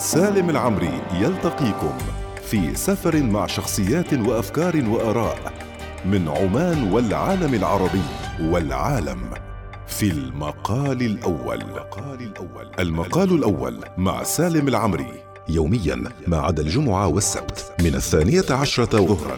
سالم العمري يلتقيكم في سفر مع شخصيات وأفكار وآراء من عمان والعالم العربي والعالم في المقال الأول. المقال الأول مع سالم العمري يوميا ما عدا الجمعة والسبت من الثانية عشرة ظهرا.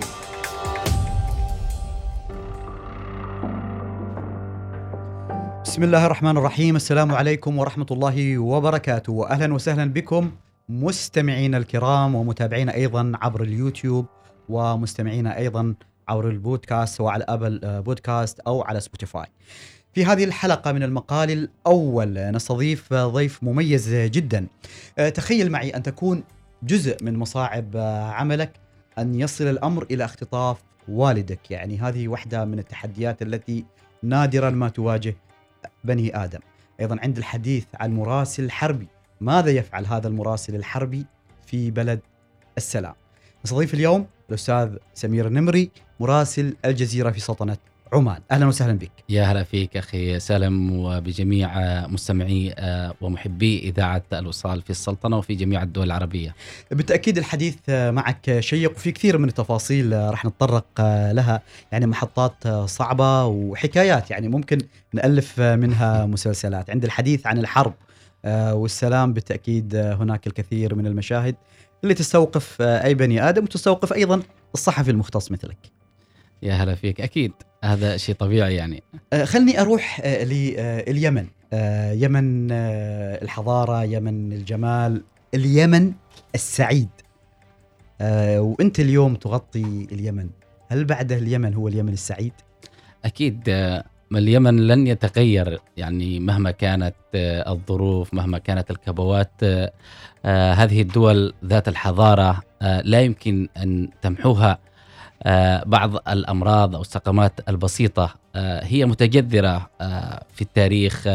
بسم الله الرحمن الرحيم. السلام عليكم ورحمة الله وبركاته. وأهلا وسهلا بكم. مستمعينا الكرام ومتابعينا أيضا عبر اليوتيوب ومستمعينا أيضا عبر البودكاست سواء على أبل آه، بودكاست أو على سبوتيفاي في هذه الحلقة من المقال الأول نستضيف ضيف مميز جدا. آه، تخيل معي أن تكون جزء من مصاعب آه، عملك أن يصل الأمر إلى اختطاف والدك. يعني هذه واحدة من التحديات التي نادرا ما تواجه بني آدم. أيضا عند الحديث عن مراسل حربي ماذا يفعل هذا المراسل الحربي في بلد السلام؟ نستضيف اليوم الأستاذ سمير النمري مراسل الجزيرة في سلطنة عمان. أهلا وسهلا بك. يا هلا فيك أخي سالم وبجميع مستمعي ومحبي إذاعة الوصال في السلطنة وفي جميع الدول العربية. بالتأكيد الحديث معك شيق وفي كثير من التفاصيل راح نتطرق لها. يعني محطات صعبة وحكايات يعني ممكن نألف منها مسلسلات. عند الحديث عن الحرب والسلام بالتأكيد هناك الكثير من المشاهد اللي تستوقف أي بني آدم وتستوقف أيضا الصحفي المختص مثلك. يا هلا فيك. أكيد هذا شيء طبيعي يعني. آه خلني أروح آه لليمن آه يمن آه الحضارة يمن الجمال اليمن السعيد. آه وأنت اليوم تغطي اليمن. هل بعده اليمن هو اليمن السعيد؟ أكيد آه اليمن لن يتغير يعني مهما كانت آه الظروف مهما كانت الكبوات آه آه هذه الدول ذات الحضارة آه لا يمكن أن تمحوها. بعض الأمراض أو السقمات البسيطة هي متجذرة في التاريخ.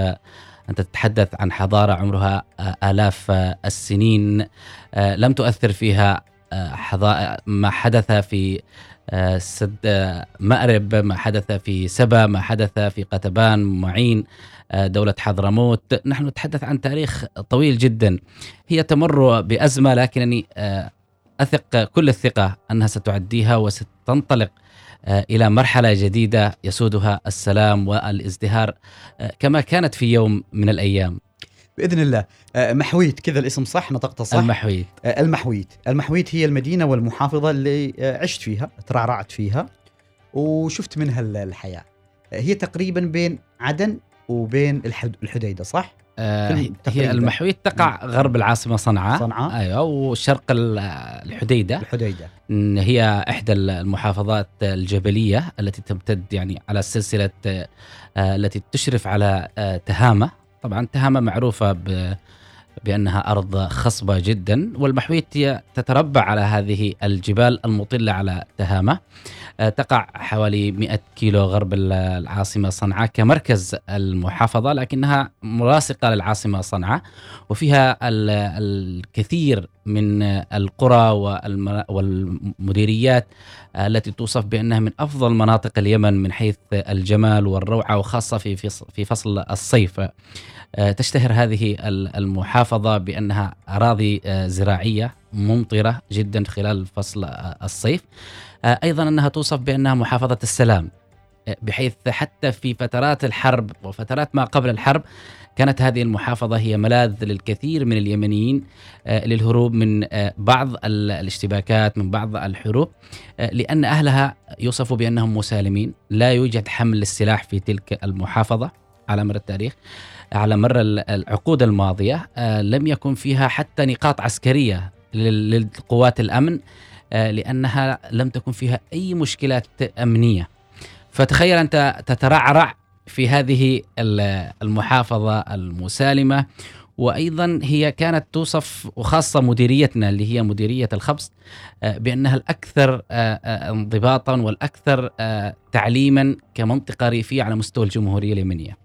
أنت تتحدث عن حضارة عمرها آلاف السنين لم تؤثر فيها ما حدث في مأرب ما حدث في سبا ما حدث في قتبان معين دولة حضرموت نحن نتحدث عن تاريخ طويل جدا هي تمر بأزمة لكنني أثق كل الثقة أنها ستعديها وستنطلق إلى مرحلة جديدة يسودها السلام والازدهار كما كانت في يوم من الأيام. بإذن الله. محويت كذا الاسم صح نطقته صح؟ المحويت. المحويت. المحويت هي المدينة والمحافظة اللي عشت فيها ترعرعت فيها وشفت منها الحياة. هي تقريبا بين عدن وبين الحديدة صح؟ آه هي المحويت تقع غرب العاصمة صنعاء. صنعاء. أيوه وشرق الحديدة. الحديدة. هي إحدى المحافظات الجبلية التي تمتد يعني على السلسله آه التي تشرف على آه تهامة. طبعا تهامة معروفة ب بأنها أرض خصبة جدا والمحويت هي تتربع على هذه الجبال المطلة على تهامة. تقع حوالي 100 كيلو غرب العاصمة صنعاء كمركز المحافظة لكنها ملاصقة للعاصمة صنعاء وفيها الكثير من القرى والمديريات التي توصف بأنها من أفضل مناطق اليمن من حيث الجمال والروعة وخاصة في في فصل الصيف. تشتهر هذه المحافظة بأنها أراضي زراعية ممطرة جدا خلال فصل الصيف. أيضا أنها توصف بأنها محافظة السلام بحيث حتى في فترات الحرب وفترات ما قبل الحرب كانت هذه المحافظة هي ملاذ للكثير من اليمنيين للهروب من بعض الاشتباكات من بعض الحروب لأن أهلها يوصفوا بأنهم مسالمين. لا يوجد حمل السلاح في تلك المحافظة على مر التاريخ. على مر العقود الماضية لم يكن فيها حتى نقاط عسكرية للقوات الأمن لأنها لم تكن فيها أي مشكلات أمنية. فتخيل أنت تترعرع في هذه المحافظة المسالمة وأيضا هي كانت توصف وخاصة مديريتنا اللي هي مديرية الخبز بأنها الأكثر انضباطا والأكثر تعليما كمنطقة ريفية على مستوى الجمهورية اليمنية.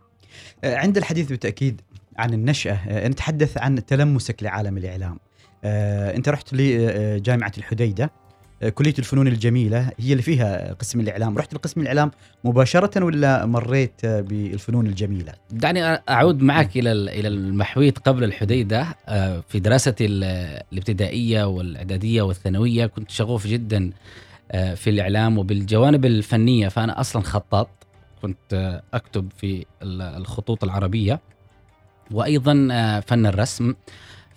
عند الحديث بالتأكيد عن النشأة نتحدث عن تلمسك لعالم الإعلام. أنت رحت لجامعه الحديده آه، كلية الفنون الجميلة هي اللي فيها قسم الإعلام. رحت لقسم الإعلام مباشرة ولا مريت بالفنون الجميلة؟ دعني أعود معك إلى ال- إلى المحويط قبل الحديدة. آه، في دراستي ال- الابتدائية والإعدادية والثانوية كنت شغوف جدا آه، في الإعلام وبالجوانب الفنية. فأنا أصلا خطاط. كنت آه، أكتب في ال- الخطوط العربية. وأيضا فن الرسم.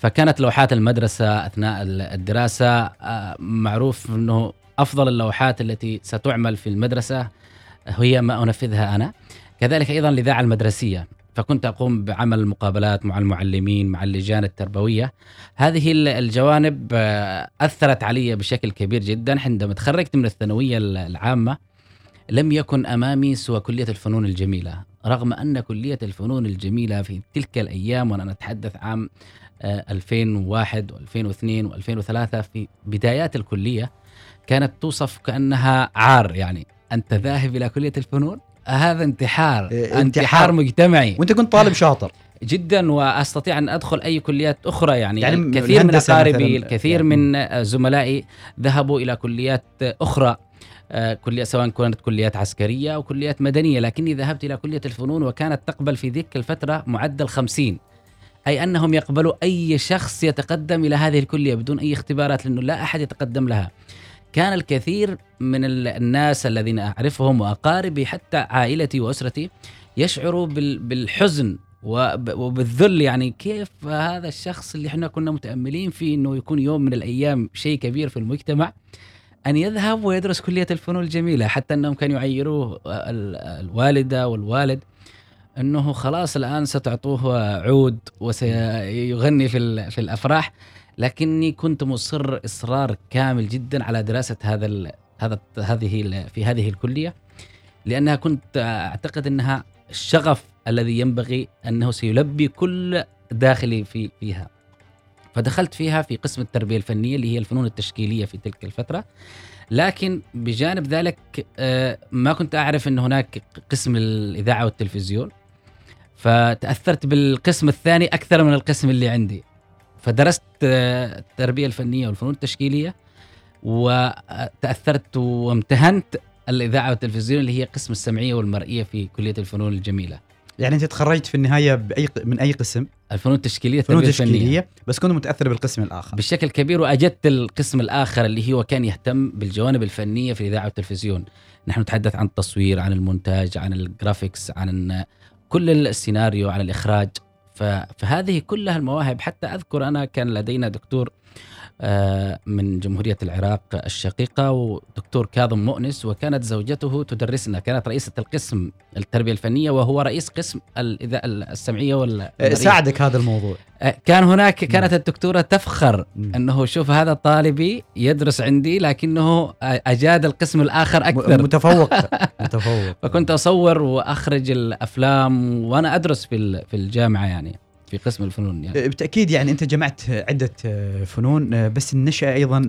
فكانت لوحات المدرسة أثناء ال- الدراسة آه، معروف إنه أفضل اللوحات التي ستعمل في المدرسة هي ما أنفذها أنا. كذلك أيضا الإذاعة المدرسية. فكنت أقوم بعمل مقابلات مع المعلمين مع اللجان التربوية. هذه ال- الجوانب آه، أثرت علي بشكل كبير جدا. عندما تخرجت من الثانوية ال- العامة لم يكن أمامي سوى كلية الفنون الجميلة. رغم أن كلية الفنون الجميلة في تلك الأيام وأنا أتحدث عام آه، 2001 و2002 و2003 في بدايات الكلية كانت توصف كأنها عار يعني أنت ذاهب إلى كلية الفنون هذا انتحار إيه، انتحار, انتحار. مجتمعي وأنت كنت طالب شاطر جدا وأستطيع أن أدخل أي كليات أخرى يعني, يعني كثير من أقاربي الكثير يعني. من زملائي ذهبوا إلى كليات أخرى كلية سواء كانت كليات عسكرية أو كليات مدنية لكني ذهبت إلى كلية الفنون وكانت تقبل في ذيك الفترة معدل خمسين. أي أنهم يقبلوا أي شخص يتقدم إلى هذه الكلية بدون أي اختبارات لأنه لا أحد يتقدم لها. كان الكثير من ال- الناس الذين أعرفهم وأقاربي حتى عائلتي وأسرتي يشعروا بال- بالحزن وب- وبالذل. يعني كيف هذا الشخص اللي إحنا كنا متأملين فيه أنه يكون يوم من الأيام شيء كبير في المجتمع؟ أن يذهب ويدرس كلية الفنون الجميلة حتى أنهم كانوا يعيروه ال- الوالدة والوالد أنه خلاص الآن ستعطوه عود وسيغني في في الأفراح. لكني كنت مصر إصرار كامل جدا على دراسة هذا ال هذا هذه في هذه الكلية لأنها كنت أعتقد أنها الشغف الذي ينبغي أنه سيلبي كل داخلي في فيها. فدخلت فيها في قسم التربية الفنية اللي هي الفنون التشكيلية في تلك الفترة. لكن بجانب ذلك آه، ما كنت أعرف أن هناك قسم الإذاعة والتلفزيون. فتأثرت بالقسم الثاني أكثر من القسم اللي عندي. فدرست آه، التربية الفنية والفنون التشكيلية وتأثرت وامتهنت الإذاعة والتلفزيون اللي هي قسم السمعية والمرئية في كلية الفنون الجميلة. يعني أنت تخرجت في النهاية بأي من أي قسم؟ الفنون التشكيلية فنون التربية الفنية. تشكيليه بس كنت متأثر بالقسم الآخر. بشكل كبير وأجدت القسم الآخر اللي هو كان يهتم بالجوانب الفنية في الاذاعه والتلفزيون نحن نتحدث عن التصوير عن المونتاج عن ال graphics عن كل السيناريو عن الإخراج. فهذه كلها المواهب. حتى أذكر أنا كان لدينا دكتور من جمهورية العراق الشقيقة ودكتور كاظم مؤنس وكانت زوجته تدرسنا. كانت رئيسة القسم التربية الفنية وهو رئيس قسم الإذاعة السمعية آه، والمرئية ساعدك هذا الموضوع. آه، كان هناك كانت الدكتورة تفخر مم. أنه شوف هذا طالبي يدرس عندي لكنه أجاد القسم الآخر م- أكثر. متفوق متفوق. فكنت أصور وأخرج الأفلام وأنا أدرس في ال- في الجامعة يعني. في قسم الفنون يعني. بالتأكيد يعني أنت جمعت عدة آه، فنون آه، بس النشأة أيضا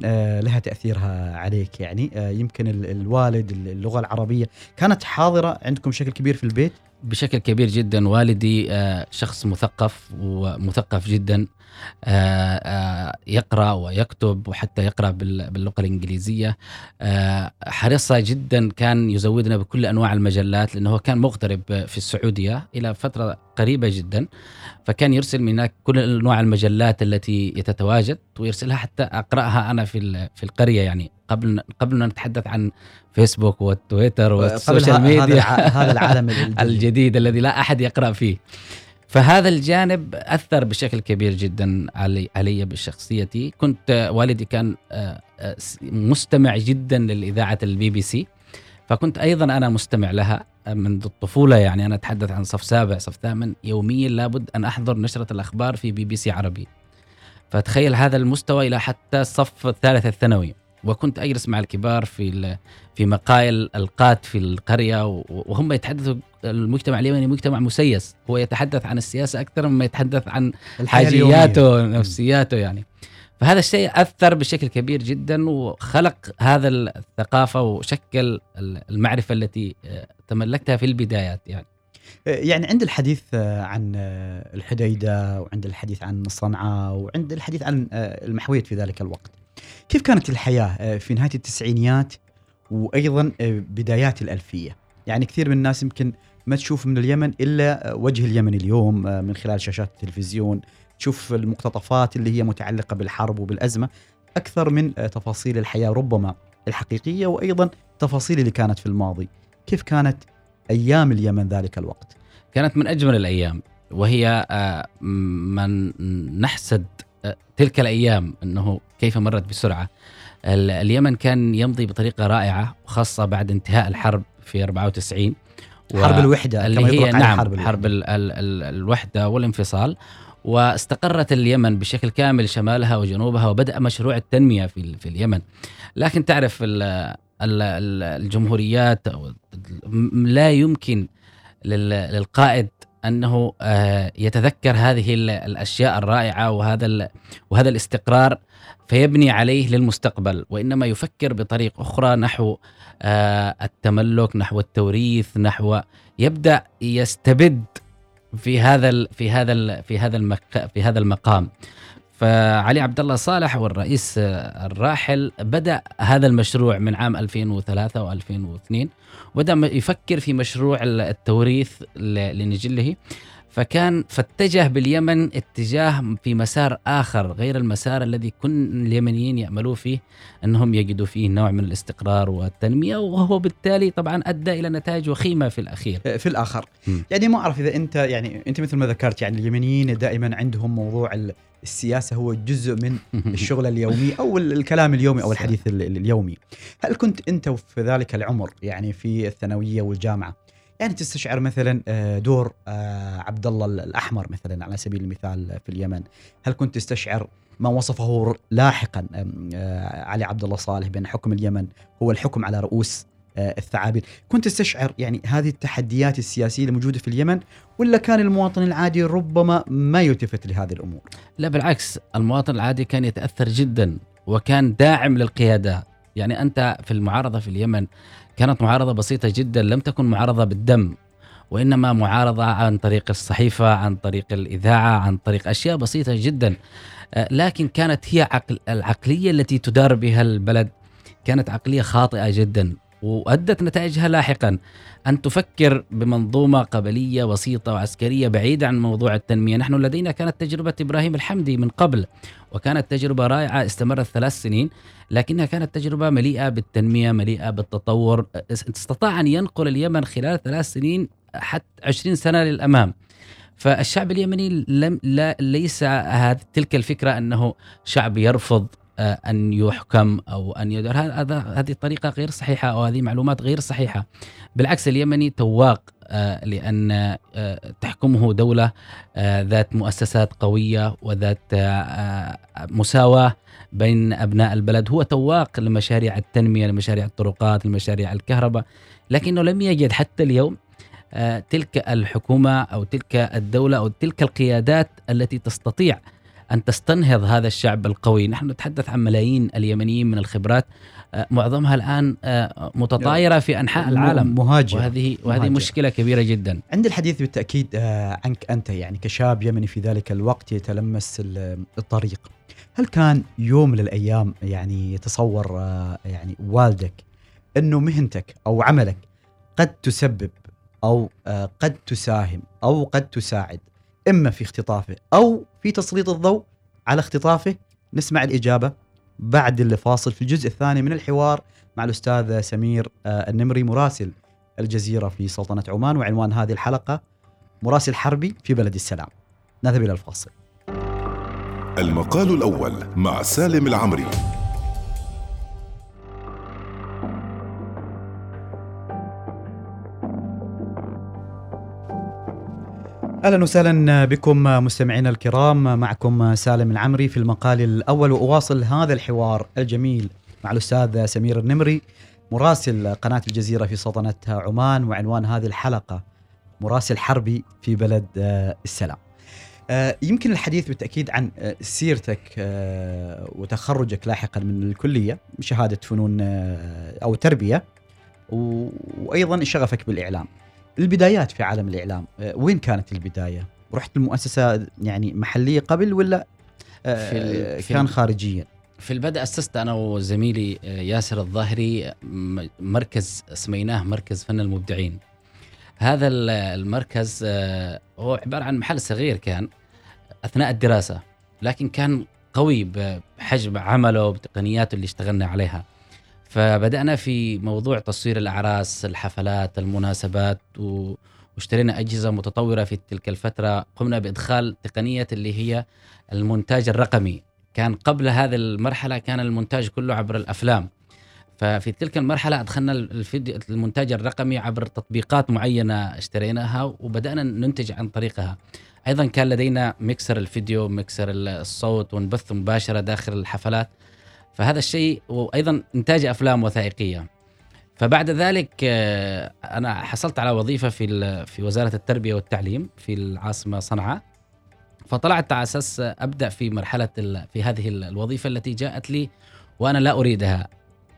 لها تأثيرها عليك يعني. يمكن ال- الوالد اللغة العربية كانت حاضرة عندكم بشكل كبير في البيت؟ بشكل كبير جدا. والدي شخص مثقف ومثقف جدا يقرأ ويكتب وحتى يقرأ بال- باللغة الإنجليزية. حريصة جدا كان يزودنا بكل أنواع المجلات لأنه كان مغترب في السعودية إلى فترة قريبة جدا فكان يرسل من هناك كل انواع المجلات التي يتتواجد ويرسلها حتى أقرأها أنا في في القرية يعني. قبل قبل أن نتحدث عن فيسبوك والتويتر وال social media. هذا العالم الجديد. الذي لا أحد يقرأ فيه. فهذا الجانب أثر بشكل كبير جدا علي علي بشخصيتي. كنت والدي كان آه، آه، مستمع جدا للإذاعة البي بي سي. فكنت أيضا أنا مستمع لها منذ الطفولة يعني أنا أتحدث عن صف سابع صف ثامن يوميا لابد أن أحضر نشرة الأخبار في بي بي سي عربي. فتخيل هذا المستوى إلى حتى الصف الثالث الثانوي. وكنت أجلس مع الكبار في في مقايل القات في القرية وهم يتحدثوا المجتمع اليمني مجتمع مسيس. هو يتحدث عن السياسة أكثر مما يتحدث عن. حاجياته نفسياته يعني. فهذا الشيء أثر بشكل كبير جدا وخلق هذا الثقافة وشكل المعرفة التي آه، تملكتها في البدايات يعني. يعني عند الحديث آه، عن آه، الحديدة وعند الحديث عن صنعاء وعند الحديث عن آه، المحويت في ذلك الوقت كيف كانت الحياة آه، في نهاية التسعينيات وأيضا آه، بدايات الألفية؟ يعني كثير من الناس يمكن ما تشوف من اليمن إلا آه، وجه اليمن اليوم آه، من خلال شاشات التلفزيون تشوف المقتطفات اللي هي متعلقة بالحرب وبالأزمة أكثر من آه، تفاصيل الحياة ربما الحقيقية وأيضا التفاصيل اللي كانت في الماضي. كيف كانت أيام اليمن ذلك الوقت؟ كانت من أجمل الأيام وهي آه، من نحسد آه، تلك الأيام أنه كيف مرت بسرعة. ال- اليمن كان يمضي بطريقة رائعة وخاصه بعد انتهاء الحرب في 94 و- حرب الوحدة اللي هي نعم حرب الوحدة. حرب ال ال ال الوحدة والانفصال. واستقرت اليمن بشكل كامل شمالها وجنوبها وبدأ مشروع التنمية في في اليمن. لكن تعرف ال ال ال الجمهوريات لا يمكن لل- للقائد أنه آه، يتذكر هذه ال- الأشياء الرائعة وهذا وهذا الاستقرار فيبني عليه للمستقبل. وإنما يفكر بطريق أخرى نحو آه، التملك نحو التوريث نحو يبدأ يستبد في هذا في هذا في هذا المك في هذا المقام. فعلي عبد الله صالح والرئيس آه، الراحل بدأ هذا المشروع من عام 2003 و2002 وبدأ يفكر في مشروع ال- التوريث لنجله. فكان فاتجه باليمن اتجاه في مسار آخر غير المسار الذي كل اليمنيين يأملوا فيه أنهم يجدوا فيه نوع من الاستقرار والتنمية وهو بالتالي طبعا أدى إلى نتائج وخيمة في الأخير. في الآخر. مم. يعني ما أعرف إذا أنت يعني أنت مثل ما ذكرت يعني اليمنيين دائما عندهم موضوع ال- السياسة هو جزء من الشغل اليومي أو ال- الكلام اليومي أو. الحديث ال- ال- اليومي. هل كنت أنت في ذلك العمر يعني في الثانوية والجامعة؟ يعني تستشعر مثلا آه، دور آه، عبد الله الأحمر مثلا على سبيل المثال في اليمن. هل كنت تستشعر ما وصفه لاحقا آه، علي عبد الله صالح بأن حكم اليمن هو الحكم على رؤوس الثعابين؟ كنت تستشعر يعني هذه التحديات السياسية الموجوده في اليمن ولا كان المواطن العادي ربما ما يلتفت لهذه الأمور؟ لا بالعكس المواطن العادي كان يتأثر جدا وكان داعم للقيادة. يعني أنت في المعارضة في اليمن كانت معارضة بسيطة جدا لم تكن معارضة بالدم وإنما معارضة عن طريق الصحيفة عن طريق الإذاعة عن طريق أشياء بسيطة جدا. آه، لكن كانت هي عقل العقلية التي تدار بها البلد كانت عقلية خاطئة جدا. وأدت نتائجها لاحقا. أن تفكر بمنظومة قبلية بسيطه وعسكرية بعيدة عن موضوع التنمية، نحن لدينا كانت تجربة إبراهيم الحمدي من قبل وكانت تجربة رائعة استمرت ثلاث سنين لكنها كانت تجربة مليئة بالتنمية، مليئة بالتطور، استطاع أن ينقل اليمن خلال ثلاث سنين حتى 20 سنة للأمام. فالشعب اليمني لم لا ليس تلك الفكرة أنه شعب يرفض أن يحكم أو أن يدار هذا هذه طريقة غير صحيحة أو هذه معلومات غير صحيحة. بالعكس اليمني تواق آه، لأن آه، تحكمه دولة آه، ذات مؤسسات قوية وذات آه، آه، مساواة بين أبناء البلد. هو تواق لمشاريع التنمية لمشاريع الطرقات لمشاريع الكهرباء لكنه لم يجد حتى اليوم آه، تلك الحكومة أو تلك الدولة أو تلك القيادات التي تستطيع أن تستنهض هذا الشعب القوي، نحن نتحدث عن ملايين اليمنيين من الخبرات. آه، معظمها الآن آه، متطايرة في أنحاء العالم. مهاجر وهذه وهذه مهاجر. مشكلة كبيرة جدا. عند الحديث بالتأكيد آه، عنك أنت يعني كشاب يمني في ذلك الوقت يتلمس ال- الطريق. هل كان يوم من الأيام يعني يتصور يعني والدك أنه مهنتك أو عملك قد تسبب آه، قد تساهم أو قد تساعد إما في اختطافه أو في تسليط الضوء على اختطافه. نسمع الإجابة بعد الفاصل في الجزء الثاني من الحوار مع الأستاذ سمير آه، النمري مراسل الجزيرة في سلطنة عمان وعنوان هذه الحلقة مراسل حربي في بلد السلام. نذهب إلى الفاصل. المقال الأول مع سالم العمري. أهلا وسهلا بكم مستمعينا الكرام معكم سالم العمري في المقال الأول وأواصل هذا الحوار الجميل مع الأستاذ سمير النمري مراسل قناة الجزيرة في سلطنه عمان وعنوان هذه الحلقة مراسل حربي في بلد السلام. يمكن الحديث بالتأكيد عن سيرتك وتخرجك لاحقا من الكلية بشهاده فنون أو تربية وأيضا شغفك بالإعلام. البدايات في عالم الإعلام آه، وين كانت البداية؟ رحت المؤسسه يعني محلية قبل ولا آه، في ال- في كان خارجيا؟ في البدء أسست أنا وزميلي آه، ياسر الظاهري مركز سميناه مركز فن المبدعين. هذا ال- المركز آه، هو عبارة عن محل صغير كان أثناء الدراسة لكن كان قوي بحجم عمله بتقنياته اللي اشتغلنا عليها. فبدأنا في موضوع تصوير الأعراس، الحفلات، المناسبات واشترينا أجهزة متطورة في تلك الفترة، قمنا بإدخال تقنية اللي هي المونتاج الرقمي. كان قبل هذه المرحلة كان المونتاج كله عبر الأفلام. ففي تلك المرحلة أدخلنا الفيديو المونتاج الرقمي عبر تطبيقات معينة اشتريناها وبدأنا ننتج عن طريقها. أيضا كان لدينا ميكسر الفيديو ميكسر الصوت ونبث مباشرة داخل الحفلات. فهذا الشيء وأيضا إنتاج أفلام وثائقية. فبعد ذلك آه، أنا حصلت على وظيفة في في وزارة التربية والتعليم في العاصمة صنعاء. فطلعت على أساس أبدأ في مرحلة في هذه ال- الوظيفة التي جاءت لي وأنا لا أريدها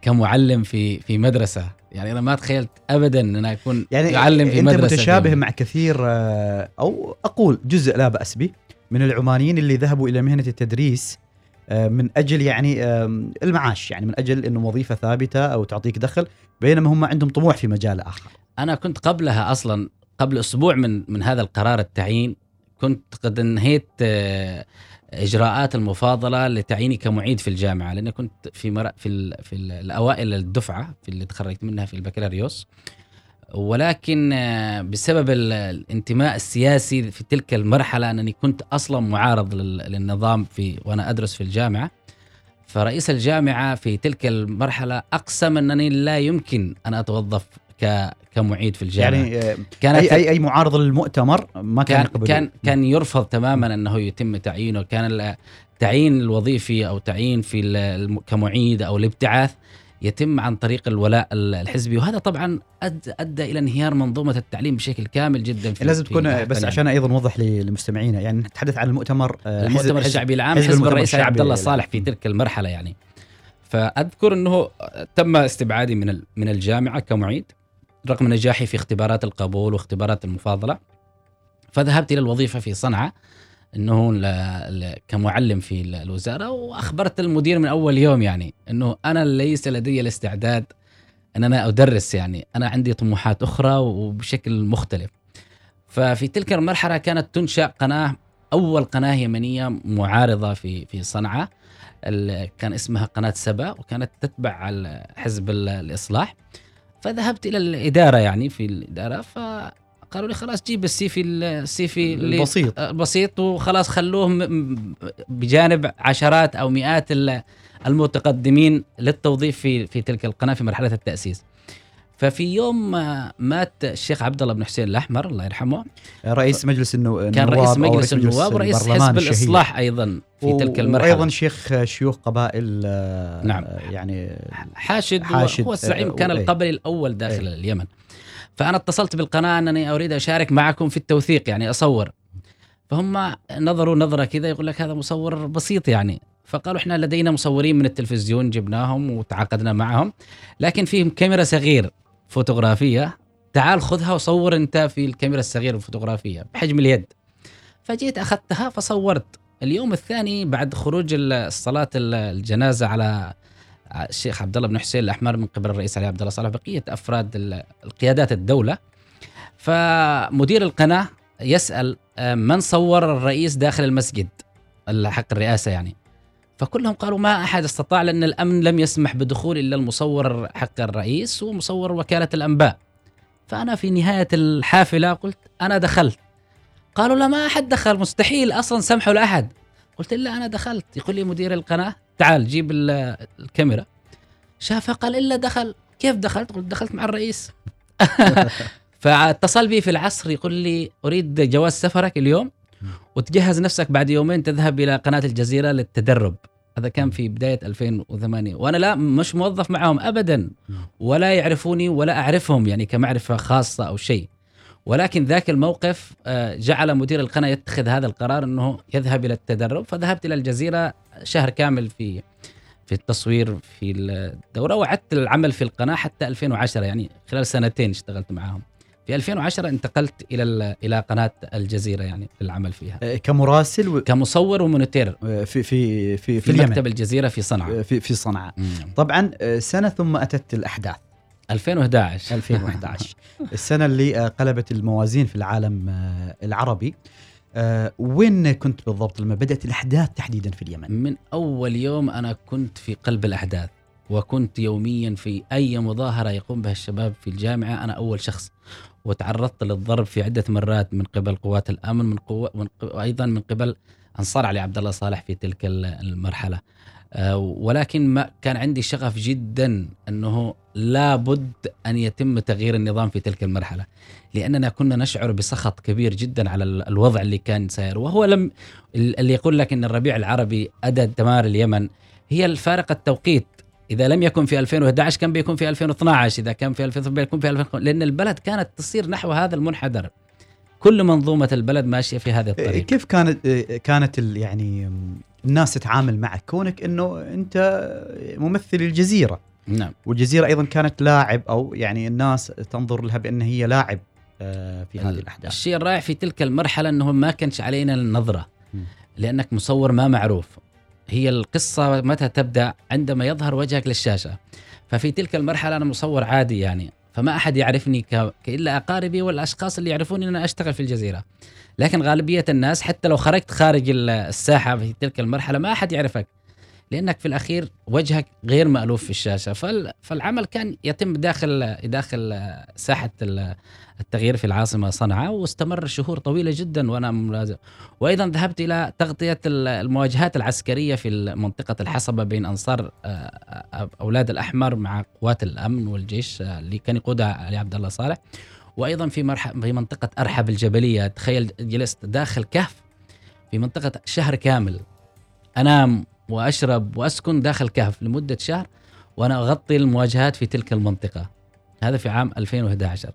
كمعلم في في مدرسة. يعني أنا ما تخيلت ابدا أن أنا أكون يعني معلم في أنت مدرسة متشابه مع كثير آه، أو أقول جزء لا بأس به من العمانيين اللي ذهبوا إلى مهنة التدريس من أجل يعني آم، المعاش يعني من أجل إنه وظيفة ثابتة أو تعطيك دخل بينما هم عندهم طموح في مجال آخر أنا كنت قبلها أصلا قبل أسبوع من من هذا القرار التعيين كنت قد انهيت آه، إجراءات المفاضلة لتعييني كمعيد في الجامعة لاني كنت في. في ال... في ال- الأوائل الدفعة في اللي تخرجت منها في البكالوريوس ولكن آه، بسبب ال- الانتماء السياسي في تلك المرحلة أنني كنت أصلا معارض لل... للنظام في وأنا أدرس في الجامعة. فرئيس الجامعة في تلك المرحلة أقسم أنني لا يمكن أن أتوظف ك... كمعيد في الجامعة. يعني آه، كانت أي أي أي معارض للمؤتمر ما كان كان. كان كان يرفض تماما أنه يتم تعيينه. كان التعيين الوظيفي أو تعيين في كمعيد أو الابتعاث يتم عن طريق الولاء ال- الحزبي. وهذا طبعا ادى أدى إلى انهيار منظومة التعليم بشكل كامل جدا في لازم تكون بس. عشان أيضا نوضح لمستمعينا يعني نتحدث عن المؤتمر آه، المؤتمر الشعبي العام حزب حزب, الرئيس عبد الله صالح في تلك المرحلة يعني. فأذكر إنه تم استبعادي من من الجامعة كمعيد رغم نجاحي في اختبارات القبول واختبارات المفاضلة. فذهبت إلى الوظيفة في صنعاء إنه ل... ل... كمعلم في ال- الوزارة وأخبرت المدير من أول يوم يعني إنه أنا ليس لدي الاستعداد ان أنا أدرس يعني أنا عندي طموحات أخرى وبشكل مختلف. ففي تلك المرحلة كانت تنشأ قناة أول قناة يمنية معارضة في في صنعاء كان اسمها قناة سبا وكانت تتبع حزب ال- الإصلاح. فذهبت إلى الإدارة يعني في الإدارة فقالوا لي خلاص جيب ال CV ال CV البسيط. بسيط وخلاص خلوه بجانب عشرات أو مئات ال- المتقدمين للتوظيف في في تلك القناة في مرحلة التأسيس. ففي يوم ما مات الشيخ عبد الله بن حسين الأحمر الله يرحمه رئيس مجلس النو... كان النواب رئيس مجلس النواب ورئيس حزب. الإصلاح أيضا في تلك المرحلة وأيضا شيخ شيوخ قبائل آه، نعم. يعني حاشد, حاشد، هو الزعيم آه، كان إيه. القبلي الأول داخل إيه. اليمن فأنا اتصلت بالقناة أنني أريد أشارك معكم في التوثيق يعني أصور. فهم نظروا نظرة كذا يقول لك هذا مصور بسيط يعني. فقالوا إحنا لدينا مصورين من التلفزيون جبناهم وتعاقدنا معهم لكن فيهم كاميرا صغير فوتوغرافية. تعال خذها وصور أنت في الكاميرا الصغيرة الفوتوغرافية بحجم اليد. فجيت أخذتها فصورت. اليوم الثاني بعد خروج الصلاه الجنازة على الشيخ عبد الله بن حسين الأحمر من قبل الرئيس علي عبد الله صالح بقية أفراد ال- القيادات الدولة. فمدير القناة يسأل آه، من صور الرئيس داخل المسجد؟ حق الرئاسة يعني. فكلهم قالوا ما أحد استطاع لأن الأمن لم يسمح بدخول إلا المصور حق الرئيس ومصور وكالة الأنباء. فأنا في نهاية الحافلة قلت أنا دخلت. قالوا لا ما أحد دخل مستحيل أصلا سمحوا لأحد. قلت لا أنا دخلت. يقول لي مدير القناة تعال جيب ال- الكاميرا. شافها قال إلا دخل. كيف دخلت؟ قلت دخلت مع الرئيس. فاتصل بي في العصر يقول لي أريد جواز سفرك اليوم وتجهز نفسك بعد يومين تذهب إلى قناة الجزيرة للتدرب. هذا كان في بداية 2008 وأنا لا مش موظف معهم ابدا. ولا يعرفوني ولا أعرفهم يعني كمعرفة خاصة أو شيء. ولكن ذاك الموقف آه، جعل مدير القناة يتخذ هذا القرار إنه يذهب إلى التدرب. فذهبت إلى الجزيرة شهر كامل في في التصوير في الدورة وعدت العمل في القناة حتى 2010 يعني خلال سنتين اشتغلت معهم. في 2010 انتقلت إلى ال- إلى قناة الجزيرة يعني للعمل فيها. آه، كمراسل و- كمصور ومونيتير. آه، في في في, في في اليمن. مكتب الجزيرة في صنعاء. آه، في في صنعاء. مم. طبعا آه، سنة ثم أتت الأحداث. 2011 2011 السنة اللي آه، قلبت الموازين في العالم آه، العربي. آه، وين كنت بالضبط لما بدأت الأحداث تحديدا في اليمن؟ من أول يوم أنا كنت في قلب الأحداث وكنت يوميا في أي مظاهرة يقوم بها الشباب في الجامعة أنا أول شخص. وتعرضت للضرب في عدة مرات من قبل قوات الأمن من قوة من وأيضا من قبل أنصار علي عبد الله صالح في تلك ال- المرحلة. ولكن ما كان عندي شغف جدا أنه لابد أن يتم تغيير النظام في تلك المرحلة لأننا كنا نشعر بسخط كبير جدا على ال- الوضع اللي كان سائر وهو لم ال- اللي يقول لك إن الربيع العربي أدى دمار اليمن هي الفارق التوقيت. إذا لم يكن في 2011 كان بيكون في 2012 إذا كان في 2000 بيكون في 2000 لأن البلد كانت تصير نحو هذا المنحدر. كل منظومة البلد ماشية في هذه آه، الطريق كيف كانت آه، كانت يعني الناس تتعامل معك كونك إنه أنت ممثل الجزيرة. نعم. والجزيرة أيضا كانت لاعب أو يعني الناس تنظر لها بأن هي لاعب آه، في هذه الأحداث. الشيء الرائع في تلك المرحلة إنه ما كانش علينا النظرة. م. لأنك مصور ما معروف. هي القصة متى تبدأ؟ عندما يظهر وجهك للشاشة. ففي تلك المرحلة أنا مصور عادي يعني. فما أحد يعرفني ك... الا أقاربي والأشخاص اللي يعرفوني أن أنا أشتغل في الجزيرة. لكن غالبية الناس حتى لو خرجت خارج ال- الساحة في تلك المرحلة ما أحد يعرفك. لأنك في الأخير وجهك غير مألوف في الشاشة. فال... فالعمل كان يتم داخل داخل ساحة ال- التغيير في العاصمة صنعاء واستمر شهور طويلة جدا وأنا ملازم. وأيضا ذهبت إلى تغطية ال- المواجهات العسكرية في منطقه الحصبة بين أنصار آه، آه، أولاد الأحمر مع قوات الأمن والجيش آه، اللي كان يقودها علي عبد الله صالح. وأيضا في مرح في منطقة أرحب الجبلية. تخيل جلست داخل كهف في منطقة شهر كامل. أنام وأشرب وأسكن داخل كهف لمدة شهر وأنا أغطي المواجهات في تلك المنطقة. هذا في عام 2011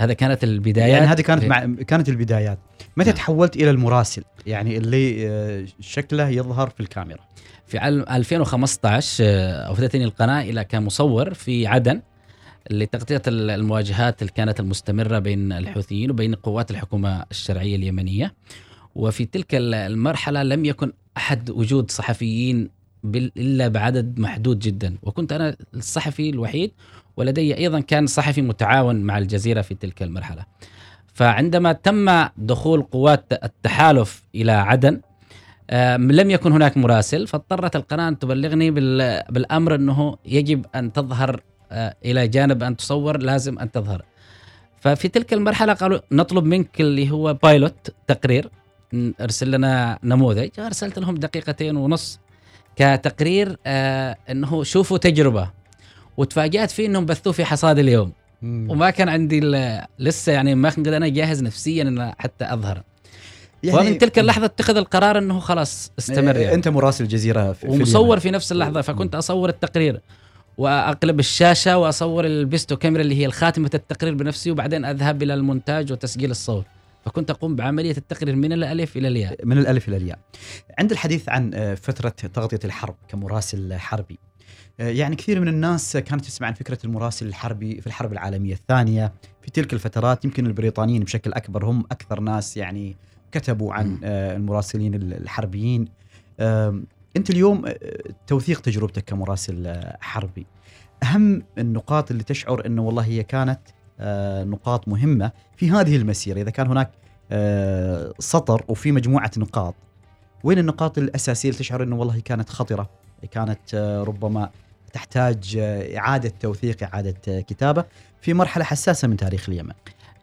هذا كانت البدايات. يعني هذه كانت في- مع كانت البدايات. متى نعم. تحولت إلى المراسل؟ يعني اللي آه، شكله يظهر في الكاميرا. في عام 2015 آه، أفدتني القناة إلى كمصور في عدن لتغطية ال- المواجهات اللي كانت المستمرة بين الحوثيين وبين قوات الحكومة الشرعية اليمنية. وفي تلك ال- المرحلة لم يكن أحد وجود صحفيين إلا بعدد محدود جدا. وكنت أنا الصحفي الوحيد ولدي أيضا كان صحفي متعاون مع الجزيرة في تلك المرحلة. فعندما تم دخول قوات التحالف إلى عدن آم، لم يكن هناك مراسل فاضطرت القناة أن تبلغني بال- بالأمر أنه يجب أن تظهر آه، إلى جانب أن تصور لازم أن تظهر. ففي تلك المرحلة قالوا نطلب منك اللي هو بايلوت تقرير. أرسل لنا نموذج. أرسلت لهم دقيقتين ونص كتقرير آه إنه شوفوا تجربة. وتفاجأت فيه إنهم بثوه في حصاد اليوم. وما كان عندي لسه يعني ما كنت أنا جاهز نفسيا إن حتى أظهر. يعني ومن تلك اللحظة اتخذ القرار إنه خلاص استمر آه، يعني. أنت مراسل الجزيره في ومصور. في نفس اللحظة فكنت أصور التقرير وأقلب الشاشة وأصور البيستو كاميرا اللي هي الخاتمة التقرير بنفسي وبعدين أذهب إلى المونتاج وتسجيل الصوت فكنت أقوم بعملية التقرير من الألف إلى الياء من الألف إلى الياء. عند الحديث عن آه، فترة تغطية الحرب كمراسل حربي آه، يعني كثير من الناس كانت تسمع عن فكرة المراسل الحربي في الحرب العالمية الثانية في تلك الفترات يمكن البريطانيين بشكل أكبر هم أكثر ناس يعني كتبوا عن. آه، المراسلين ال- الحربيين أنت اليوم توثيق تجربتك كمراسل حربي أهم النقاط اللي تشعر إنه والله هي كانت نقاط مهمة في هذه المسيرة. إذا كان هناك آه، سطر وفي مجموعة نقاط وين النقاط الأساسية اللي تشعر إنه والله كانت خطرة؟ كانت آه، ربما تحتاج آه، إعادة توثيق إعادة آه، كتابة في مرحلة حساسة من تاريخ اليمن.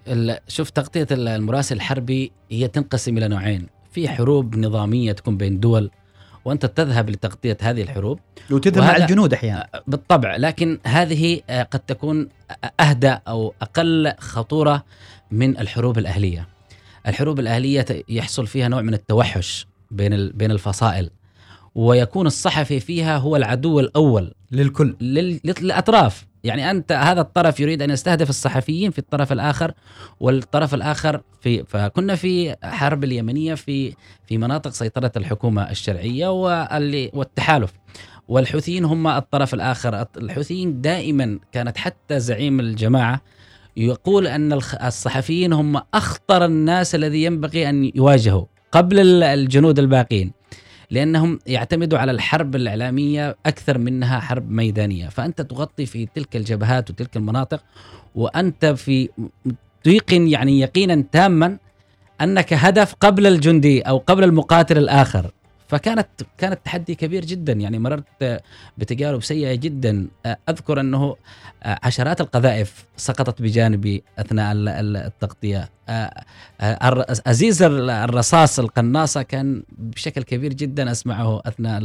ال- شوف تغطية ال- المراسل الحربي هي تنقسم إلى نوعين. في حروب نظامية تكون بين دول وأنت تذهب لتغطية هذه الحروب. وتذهب مع الجنود أحيانا. بالطبع لكن هذه آه، قد تكون أهدى أو أقل خطورة من الحروب الأهلية. الحروب الأهلية يحصل فيها نوع من التوحش بين بين الفصائل. ويكون الصحفي فيها هو العدو الأول. للكل. لل- للأطراف. يعني أنت هذا الطرف يريد أن يستهدف الصحفيين في الطرف الآخر والطرف الآخر في فكنا في حرب اليمنية في في مناطق سيطرة الحكومة الشرعية والتحالف. والحوثيين هم الطرف الآخر. الحوثيين دائما كانت حتى زعيم الجماعة يقول أن الصحفيين هم أخطر الناس الذي ينبغي أن يواجهوا قبل ال- الجنود الباقين. لأنهم يعتمدوا على الحرب الإعلامية أكثر منها حرب ميدانية. فأنت تغطي في تلك الجبهات وتلك المناطق وأنت في تيقن يعني يقينا تاما أنك هدف قبل الجندي أو قبل المقاتل الآخر. فكانت كانت تحدي كبير جدا. يعني مررت بتجارب سيئة جدا. أذكر أنه عشرات القذائف سقطت بجانبي أثناء ال- ال- التغطية. ازيز ال- الرصاص القناصة كان بشكل كبير جدا أسمعه أثناء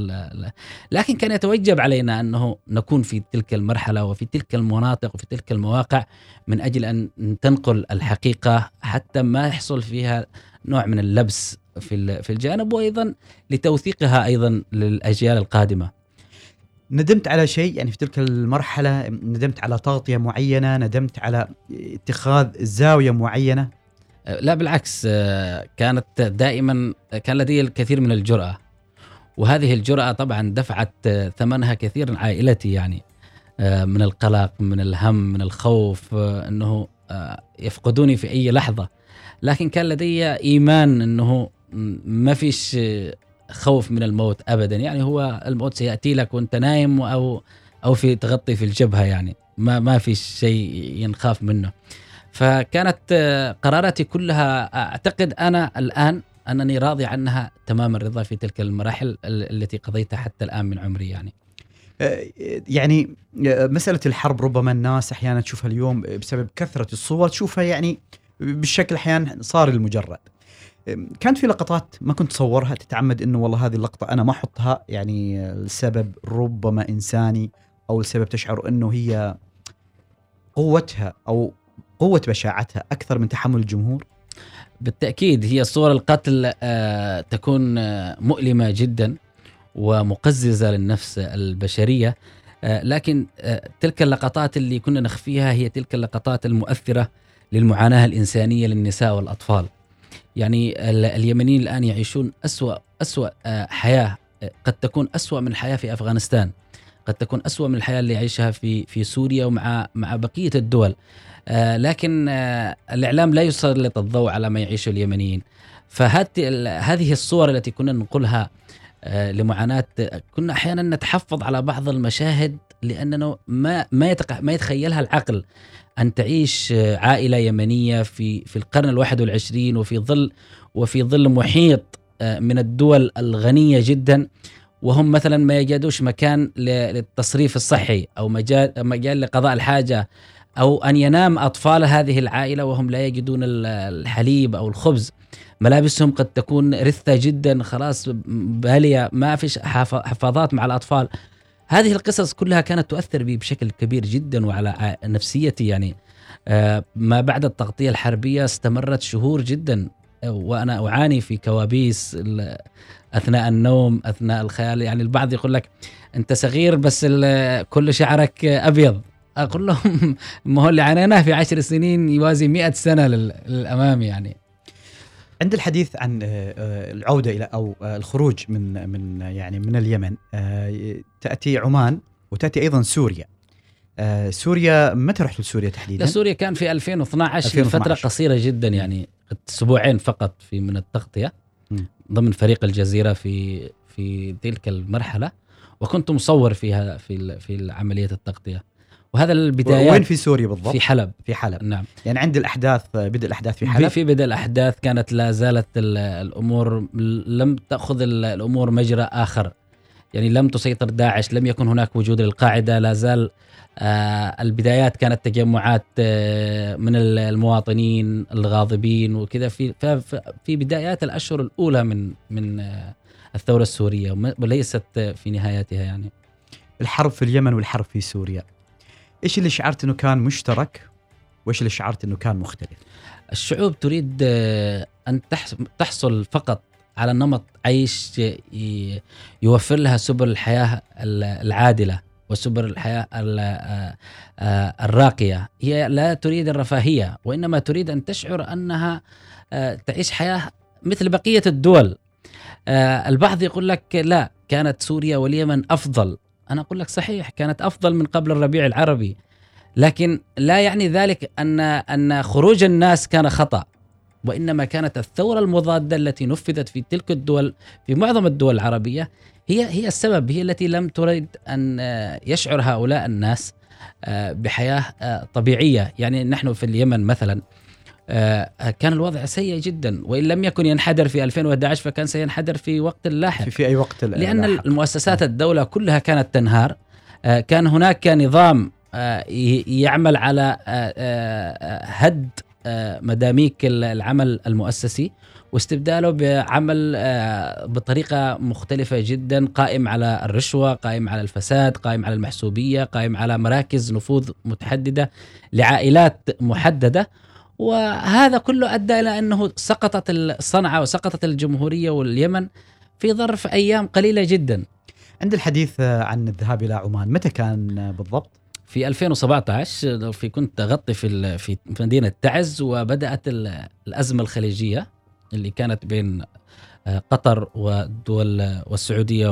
لكن كان يتوجب علينا أنه نكون في تلك المرحلة وفي تلك المناطق وفي تلك المواقع من أجل أن تنقل الحقيقة حتى ما يحصل فيها نوع من اللبس في في الجانب وأيضا لتوثيقها أيضا للأجيال القادمة. ندمت على شيء يعني في تلك المرحلة ندمت على تغطية معينة ندمت على اتخاذ زاوية معينة؟ لا بالعكس آه، كانت دائما كان لدي الكثير من الجرأة. وهذه الجرأة طبعا دفعت آه، ثمنها كثير عائلتي يعني من القلق من الهم من الخوف أنه يفقدوني في أي لحظة. لكن كان لدي إيمان إنه ما فيش خوف من الموت ابدا. يعني هو الموت سيأتي لك وأنت نايم أو أو في تغطي في الجبهة يعني. ما ما في شيء ينخاف منه. فكانت قراراتي كلها أعتقد أنا الآن أنني راضي عنها تمام الرضا في تلك المراحل ال- التي قضيتها حتى الآن من عمري يعني. آه، يعني آه، مسألة الحرب ربما الناس أحيانا تشوفها اليوم بسبب كثرة الصور تشوفها يعني بالشكل أحيانا صار المجرد. كانت في لقطات ما كنت تصورها تتعمد إنه والله هذه اللقطة أنا ما أحطها يعني لسبب ربما إنساني أو لسبب تشعر إنه هي قوتها أو قوة بشاعتها أكثر من تحمل الجمهور؟ بالتأكيد هي صور القتل آه، تكون آه، مؤلمة جدا ومقززة للنفس البشرية. آه، لكن تلك اللقطات اللي كنا نخفيها هي تلك اللقطات المؤثرة للمعاناة الإنسانية للنساء والأطفال. يعني ال- اليمنيين الآن يعيشون أسوأ أسوأ آه، حياة آه، قد تكون أسوأ من الحياة في أفغانستان. قد تكون أسوأ من الحياة اللي يعيشها في في سوريا ومع مع بقية الدول. آه، لكن الإعلام لا يسلط الضوء على ما يعيشه اليمنيين. فهذه الصور التي كنا ننقلها لمعاناة كنا أحيانا نتحفظ على بعض المشاهد لأنه ما ما ما يتخيلها العقل. أن تعيش آه، عائلة يمنية في في القرن الواحد والعشرين وفي ظل وفي ظل محيط آه، من الدول الغنية جدا. وهم مثلا ما يجدوش مكان للتصريف الصحي أو مجال مجال لقضاء الحاجة أو أن ينام أطفال هذه العائلة وهم لا يجدون ال- الحليب أو الخبز. ملابسهم قد تكون رثة جدا خلاص بالية ما فيش حف- حفاظات مع الأطفال. هذه القصص كلها كانت تؤثر بي بشكل كبير جدا وعلى نفسيتي يعني. آه، ما بعد التغطية الحربية استمرت شهور جدا وأنا أعاني في كوابيس أثناء النوم أثناء الخيال. يعني البعض يقول لك أنت صغير بس كل شعرك أبيض. أقول لهم ما هو اللي عانيناه في عشر سنين يوازي مئة سنة لل- للأمام يعني. عند الحديث عن آه، آه، العودة إلى أو آه، الخروج من من يعني من اليمن تأتي عمان وتأتي أيضا سوريا سوريا متى رحت لسوريا تحديدا؟ لسوريا كان في 2012 في 2012. فترة قصيرة جدا يعني أسبوعين فقط في من التغطية مم. ضمن فريق الجزيرة في في تلك المرحلة وكنت مصور فيها في في عملية التغطية وهذا البدايات وين في سوريا بالضبط؟ في حلب. في حلب. نعم. يعني عند الأحداث بدء الأحداث في حلب؟ في بدء الأحداث كانت لا زالت ال- الأمور لم تأخذ ال- الأمور مجرى آخر. يعني لم تسيطر داعش لم يكن هناك وجود للقاعدة لا زال آه البدايات كانت تجمعات آه من ال- المواطنين الغاضبين وكذا. في في بدايات الأشهر الأولى من من آه الثورة السورية وليست في نهايتها يعني. الحرب في اليمن والحرب في سوريا. إيش اللي شعرت إنه كان مشترك؟ وإيش اللي شعرت إنه كان مختلف؟ الشعوب تريد آه، أن تحصل فقط على نمط عيش يوفر لها سبل الحياة ال- العادلة وسبل الحياة ال- آه، آه، الراقية. هي لا تريد الرفاهية وإنما تريد أن تشعر أنها تعيش حياة مثل بقية الدول. البعض يقول لك لا كانت سوريا واليمن أفضل. أنا أقول لك صحيح كانت أفضل من قبل الربيع العربي. لكن لا يعني ذلك أن أن خروج الناس كان خطأ وإنما كانت الثورة المضادة التي نفذت في تلك الدول في معظم الدول العربية هي هي السبب هي التي لم تريد أن آه، يشعر هؤلاء الناس آه، بحياة آه، طبيعية. يعني نحن في اليمن مثلا كان الوضع سيء جدا وإن لم يكن ينحدر في 2011 فكان سينحدر في وقت لاحق. في, في أي وقت لأن لاحق. المؤسسات الدولة كلها كانت تنهار. آه، كان هناك نظام آه، يعمل على آه، آه، هد آه، مداميك العمل المؤسسي واستبداله بعمل آه، بطريقة مختلفة جدا قائم على الرشوة، قائم على الفساد، قائم على المحسوبية، قائم على مراكز نفوذ متحددة لعائلات محددة. وهذا كله أدى إلى أنه سقطت الصنعة وسقطت الجمهورية واليمن في ظرف أيام قليلة جدا. عند الحديث عن الذهاب إلى عمان متى كان بالضبط؟ في 2017 في كنت اغطي في في مدينة تعز وبدأت ال- الأزمة الخليجية اللي كانت بين آه، قطر والدول والسعودية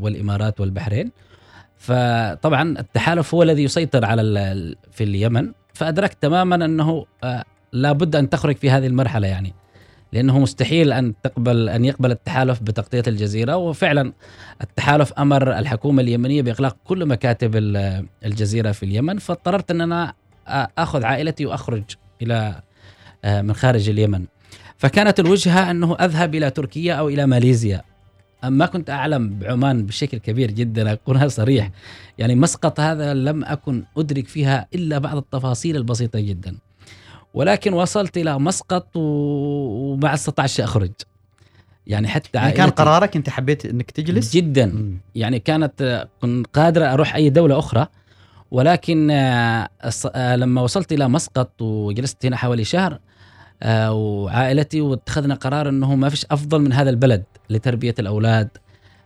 والإمارات والبحرين فطبعا التحالف هو الذي يسيطر على في اليمن فأدركت تماما أنه آه، لابد أن تخرج في هذه المرحلة يعني. لأنه مستحيل أن تقبل أن يقبل التحالف بتغطية الجزيرة وفعلا التحالف أمر الحكومة اليمنية بإغلاق كل مكاتب ال- الجزيرة في اليمن فاضطررت أن أنا أخذ عائلتي وأخرج إلى آه، من خارج اليمن. فكانت الوجهة أنه أذهب إلى تركيا أو إلى ماليزيا. ما كنت أعلم بعمان بشكل كبير جدا اكونها صريح. يعني مسقط هذا لم أكن أدرك فيها إلا بعض التفاصيل البسيطة جدا. ولكن وصلت إلى مسقط وما استطعتش أخرج. يعني حتى يعني كان قرارك أنت حبيت إنك تجلس؟ جدا. مم. يعني كانت كنت قادرة أروح أي دولة أخرى ولكن آه، آه، لما وصلت إلى مسقط وجلست هنا حوالي شهر آه، وعائلتي واتخذنا قرار أنه ما فيش أفضل من هذا البلد لتربية الأولاد.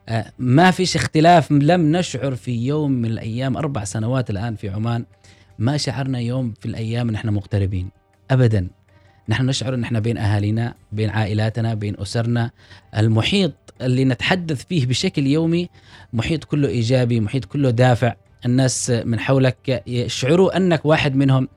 آه، ما فيش اختلاف. لم نشعر في يوم من الأيام أربع سنوات الآن في عمان ما شعرنا يوم في الأيام أن إحنا مغتربين. أبدا. نحن نشعر أن إحنا بين أهالينا بين عائلاتنا بين أسرنا. المحيط اللي نتحدث فيه بشكل يومي محيط كله إيجابي محيط كله دافع. الناس من حولك يشعروا أنك واحد منهم.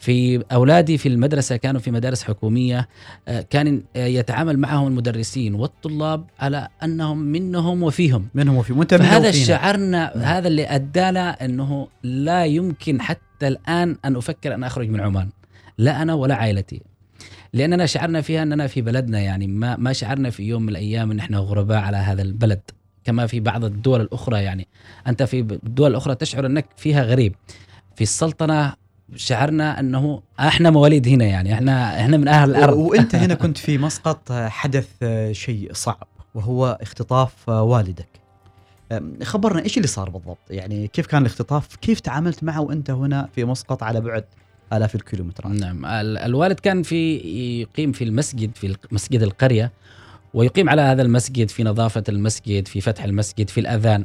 في أولادي في المدرسة كانوا في مدارس حكومية آه، كان يتعامل معهم المدرسين والطلاب على أنهم منهم وفيهم. منهم وفي وأنت وفينا. شعرنا هذا اللي أدانا إنه لا يمكن حتى الآن أن أفكر أن أخرج من عمان. لا أنا ولا عائلتي. لأننا شعرنا فيها أننا في بلدنا يعني ما ما شعرنا في يوم من الأيام إن إحنا غرباء على هذا البلد كما في بعض الدول الأخرى يعني. أنت في الدول الأخرى تشعر أنك فيها غريب. في السلطنة شعرنا أنه إحنا مواليد هنا يعني إحنا إحنا من أهل الأرض. وأنت هنا كنت في مسقط آه، حدث آه، شيء صعب وهو اختطاف آه، والدك. خبرنا إيش اللي صار بالضبط؟ يعني كيف كان الاختطاف؟ كيف تعاملت معه وأنت هنا في مسقط على بعد؟ آلاف الكيلومترات. نعم. ال- الوالد كان في يقيم في المسجد في مسجد القرية ويقيم على هذا المسجد في نظافة المسجد في فتح المسجد في الأذان.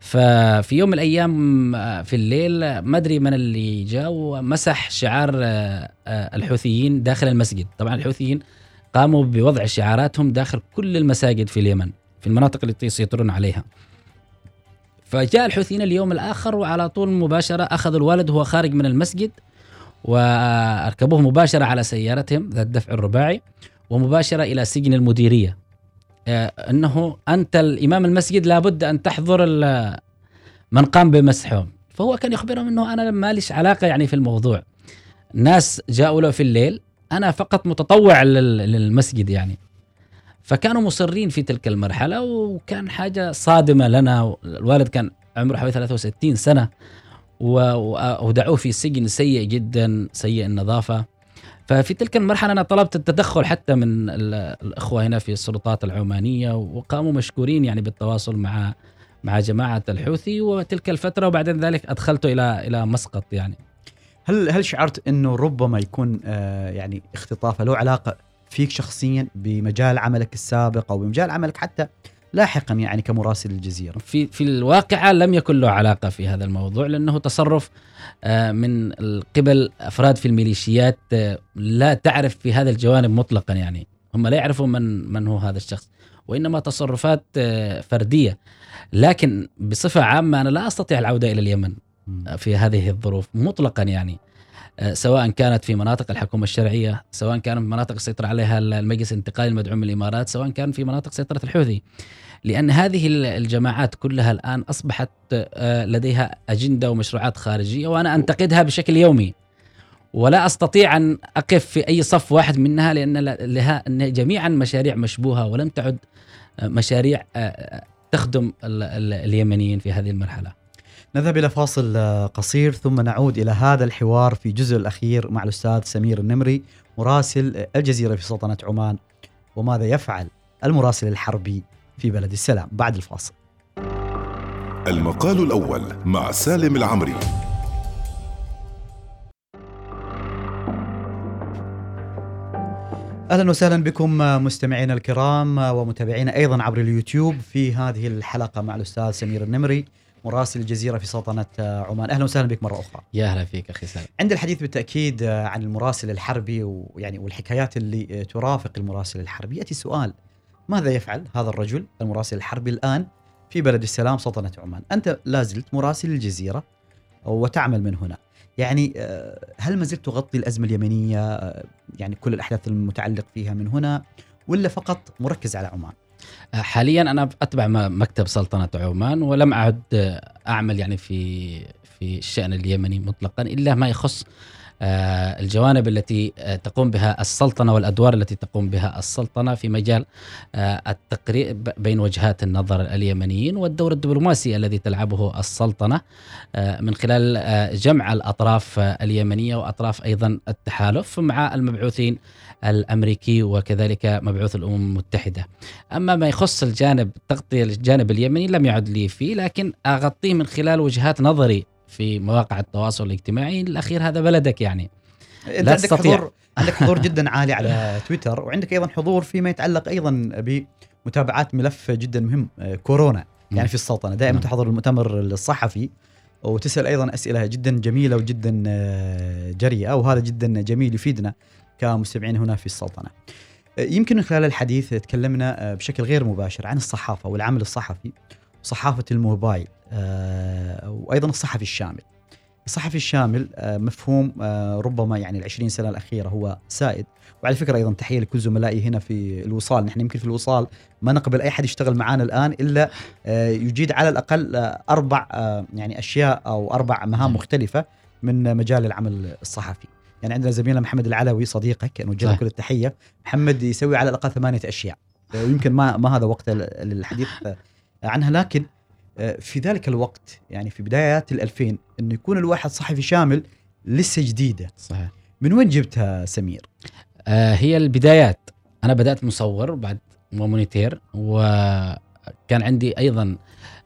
ففي يوم من الأيام آه، في الليل ما أدري من اللي جاء ومسح شعار آه، آه، الحوثيين داخل المسجد. طبعا الحوثيين قاموا بوضع شعاراتهم داخل كل المساجد في اليمن في المناطق التي يسيطرون عليها. فجاء الحوثيين اليوم الآخر وعلى طول مباشرة أخذوا الوالد وهو خارج من المسجد وأركبوه مباشرة على سيارتهم ذات الدفع الرباعي ومباشرة إلى سجن المديرية. آه، إنه أنت الإمام المسجد لابد أن تحضر من قام بمسحهم. فهو كان يخبرهم إنه أنا ما ليش علاقة يعني في الموضوع. ناس جاءوا له في الليل أنا فقط متطوع لل- للمسجد يعني. فكانوا مصرين في تلك المرحلة وكان حاجة صادمة لنا. الوالد كان عمره حوالي 63 سنة ودعوه في سجن سيء جدا سيء النظافة. ففي تلك المرحلة أنا طلبت التدخل حتى من ال- الإخوة هنا في السلطات العمانية وقاموا مشكورين يعني بالتواصل مع مع جماعة الحوثي وتلك الفترة وبعدين ذلك ادخلته إلى إلى مسقط يعني. هل هل شعرت إنه ربما يكون آه، يعني اختطافة له علاقة فيك شخصيا بمجال عملك السابق أو بمجال عملك حتى لاحقا يعني كمراسل الجزيرة. في في الواقعة لم يكن له علاقة في هذا الموضوع لأنه تصرف آه، من قبل أفراد في الميليشيات آه، لا تعرف في هذا الجوانب مطلقا يعني. هم لا يعرفون من من هو هذا الشخص وإنما تصرفات آه، فردية. لكن بصفة عامة أنا لا أستطيع العودة إلى اليمن. في هذه الظروف مطلقا يعني. سواء كانت في مناطق الحكومة الشرعية، سواء كانت في مناطق السيطره عليها المجلس الانتقالي المدعوم من الإمارات، سواء كان في مناطق سيطرة الحوثي. لأن هذه ال- الجماعات كلها الآن أصبحت آه، لديها أجندة ومشروعات خارجية وأنا أنتقدها بشكل يومي. ولا أستطيع أن أقف في أي صف واحد منها لأن لها جميعا مشاريع مشبوهة ولم تعد آه، مشاريع آه، تخدم ال- ال- اليمنيين في هذه المرحلة. نذهب إلى فاصل آه، قصير ثم نعود إلى هذا الحوار في الجزء الأخير مع الأستاذ سمير النمري مراسل آه، الجزيرة في سلطنة عمان وماذا يفعل المراسل الحربي في بلد السلام. بعد الفاصل. المقال الأول مع سالم العمري. أهلا وسهلا بكم مستمعينا الكرام ومتابعينا أيضا عبر اليوتيوب في هذه الحلقة مع الأستاذ سمير النمري. مراسل الجزيرة في سلطنة عمان. أهلا وسهلا بك مرة أخرى. يا هلا فيك أخي سالم. عند الحديث بالتأكيد عن المراسل الحربي ويعني والحكايات اللي ترافق المراسل الحربي يأتي سؤال ماذا يفعل هذا الرجل المراسل الحربي الآن في بلد السلام سلطنة عمان؟ أنت لا زلت مراسل الجزيرة وتعمل من هنا. يعني آه، هل ما زلت تغطي الأزمة اليمنية؟ آه، يعني كل الأحداث المتعلق فيها من هنا ولا فقط مركز على عمان؟ حاليا أنا أتبع مكتب سلطنة عمان ولم أعد أعمل يعني في في الشأن اليمني مطلقا إلا ما يخص الجوانب التي آه، تقوم بها السلطنة والأدوار التي تقوم بها السلطنة في مجال آه، التقرير ب- بين وجهات النظر اليمنيين والدور الدبلوماسي الذي تلعبه السلطنة آه، من خلال آه، جمع الأطراف آه، اليمنية وأطراف أيضا التحالف مع المبعوثين الأمريكي وكذلك مبعوث الأمم المتحدة. أما ما يخص الجانب تغطية الجانب اليمني لم يعد لي فيه لكن أغطيه من خلال وجهات نظري في مواقع التواصل الاجتماعي الأخير هذا بلدك يعني انت لا عندك تستطيع. حضور عندك حضور جدا عالي على تويتر وعندك أيضا حضور فيما يتعلق أيضا بمتابعات ملف جدا مهم آه، كورونا يعني. في السلطنة دائما. تحضر المؤتمر الصحفي وتسأل أيضا أسئلة جدا جميلة وجدا آه، جريئة وهذا جدا جميل يفيدنا كمستمعين هنا في السلطنة. آه، يمكن من خلال الحديث تكلمنا بشكل غير مباشر عن الصحافة والعمل الصحفي وصحافه الموبايل آه، وأيضا الصحفي الشامل. الصحفي الشامل آه، مفهوم آه، ربما يعني العشرين سنة الأخيرة هو سائد وعلى فكرة أيضا تحية لكل زملائي هنا في الوصال نحن يمكن في الوصال ما نقبل أي حد يشتغل معنا الآن إلا يجيد على الأقل أربع يعني أشياء أو أربع مهام. مختلفة من مجال العمل الصحفي يعني عندنا زميلنا محمد العلوي صديقك نوجه له. كل التحية محمد يسوي على الأقل ثمانية أشياء ويمكن ما ما هذا وقت للحديث عنها لكن آه، في ذلك الوقت يعني في بدايات الألفين إنه يكون الواحد صحفي شامل لسه جديدة. صحيح. من وين جبتها سمير؟ آه، هي البدايات. أنا بدأت مصور بعد و monteur وكان عندي أيضا